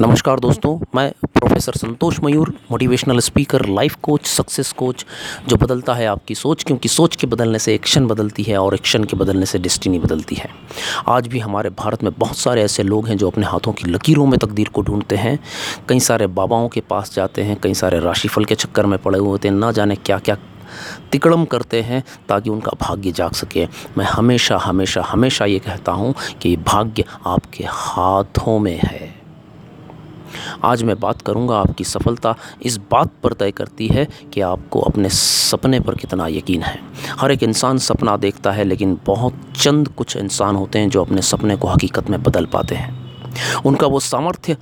नमस्कार दोस्तों, मैं professor Santosh Mayur motivational speaker life coach success coach जो बदलता है आपकी सोच, क्योंकि सोच के बदलने से एक्शन बदलती है और एक्शन के बदलने से डेस्टिनी बदलती है। आज भी हमारे भारत में बहुत सारे ऐसे लोग हैं जो अपने हाथों की लकीरों में तकदीर को ढूंढते हैं। कई सारे बाबाओं के पास जाते हैं, कई सारे राशिफल के चक्कर में पड़े हुए होते हैं, ना जाने क्या क्या तिकड़म करते हैं ताकि उनका भाग्य जाग सके। मैं हमेशा हमेशा हमेशा ये कहता हूँ कि भाग्य आपके हाथों में है। आज मैं बात करूँगा आपकी सफलता इस बात पर तय करती है कि आपको अपने सपने पर कितना यकीन है। हर एक इंसान सपना देखता है, लेकिन बहुत चंद कुछ इंसान होते हैं जो अपने सपने को हकीकत में बदल पाते हैं। उनका वो सामर्थ्य,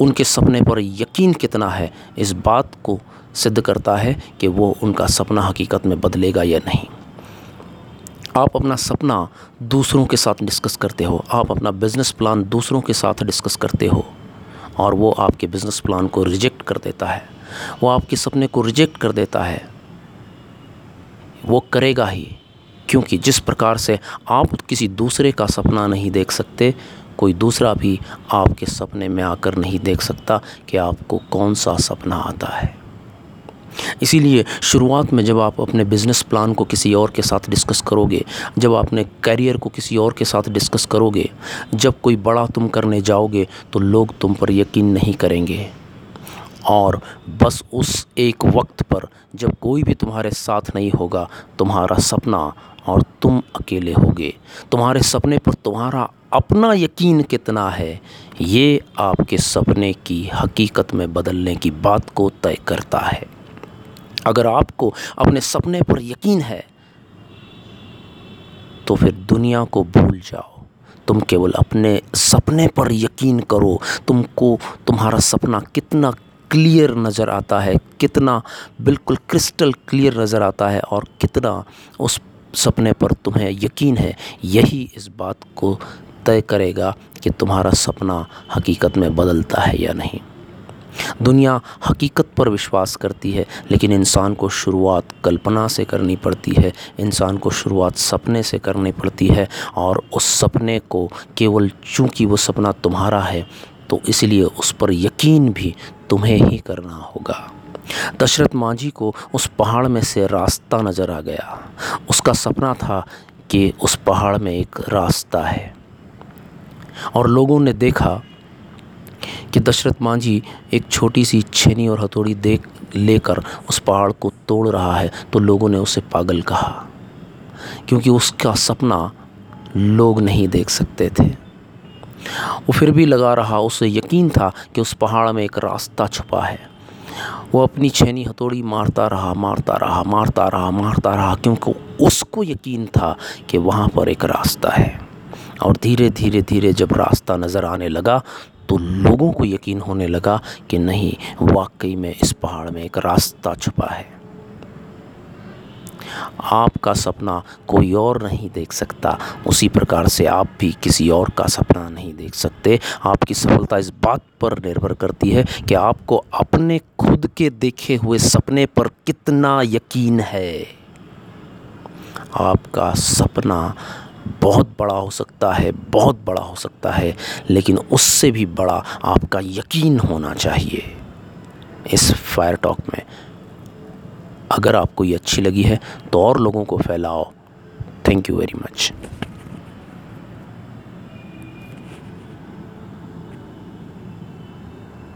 उनके सपने पर यकीन कितना है, इस बात को सिद्ध करता है कि वो उनका सपना हकीकत में बदलेगा या नहीं। आप अपना सपना दूसरों के साथ डिस्कस करते हो, आप अपना बिज़नेस प्लान दूसरों के साथ डिस्कस करते हो। और वो आपके बिज़नेस प्लान को रिजेक्ट कर देता है। वो आपके सपने को रिजेक्ट कर देता है। वो करेगा ही, क्योंकि जिस प्रकार से आप किसी दूसरे का सपना नहीं देख सकते, कोई दूसरा भी आपके सपने में आकर नहीं देख सकता कि आपको कौन सा सपना आता है। इसीलिए शुरुआत में जब आप अपने बिज़नेस प्लान को किसी और के साथ डिस्कस करोगे, जब अपने करियर को किसी और के साथ डिस्कस करोगे, जब कोई बड़ा तुम करने जाओगे तो लोग तुम पर यकीन नहीं करेंगे। और बस उस एक वक्त पर जब कोई भी तुम्हारे साथ नहीं होगा, तुम्हारा सपना और तुम अकेले होगे। तुम्हारे सपने पर तुम्हारा अपना यकीन कितना है, ये आपके सपने की हकीकत में बदलने की बात को तय करता है। अगर आपको अपने सपने पर यकीन है तो फिर दुनिया को भूल जाओ। तुम केवल अपने सपने पर यकीन करो। तुमको तुम्हारा सपना कितना क्लियर नज़र आता है, कितना बिल्कुल क्रिस्टल क्लियर नज़र आता है और कितना उस सपने पर तुम्हें यकीन है। यही इस बात को तय करेगा कि तुम्हारा सपना हकीकत में बदलता है या नहीं। दुनिया हकीकत पर विश्वास करती है, लेकिन इंसान को शुरुआत कल्पना से करनी पड़ती है, इंसान को शुरुआत सपने से करनी पड़ती है, और उस सपने को केवल चूँकि वो सपना तुम्हारा है तो इसलिए उस पर यकीन भी तुम्हें ही करना होगा। दशरथ मांझी को उस पहाड़ में से रास्ता नज़र आ गया। उसका सपना था कि उस पहाड़ में एक रास्ता है। और लोगों ने देखा कि दशरथ मांझी एक छोटी सी छेनी और हथौड़ी देख, लेकर उस पहाड़ को तोड़ रहा है तो लोगों ने उसे पागल कहा, क्योंकि उसका सपना लोग नहीं देख सकते थे। वो फिर भी लगा रहा, उसे यकीन था कि उस पहाड़ में एक रास्ता छुपा है। वो अपनी छेनी हथौड़ी मारता रहा मारता रहा मारता रहा मारता रहा, क्योंकि उसको यकीन था कि वहाँ पर एक रास्ता है। और धीरे धीरे धीरे जब रास्ता नज़र आने लगा तो लोगों को यकीन होने लगा कि नहीं, वाकई में इस पहाड़ में एक रास्ता छुपा है। आपका सपना कोई और नहीं देख सकता। उसी प्रकार से आप भी किसी और का सपना नहीं देख सकते। आपकी सफलता इस बात पर निर्भर करती है कि आपको अपने खुद के देखे हुए सपने पर कितना यकीन है। आपका सपना बहुत बड़ा हो सकता है, बहुत बड़ा हो सकता है, लेकिन उससे भी बड़ा आपका यकीन होना चाहिए इस फायर टॉक में। अगर आपको ये अच्छी लगी है तो और लोगों को फैलाओ। Thank you very much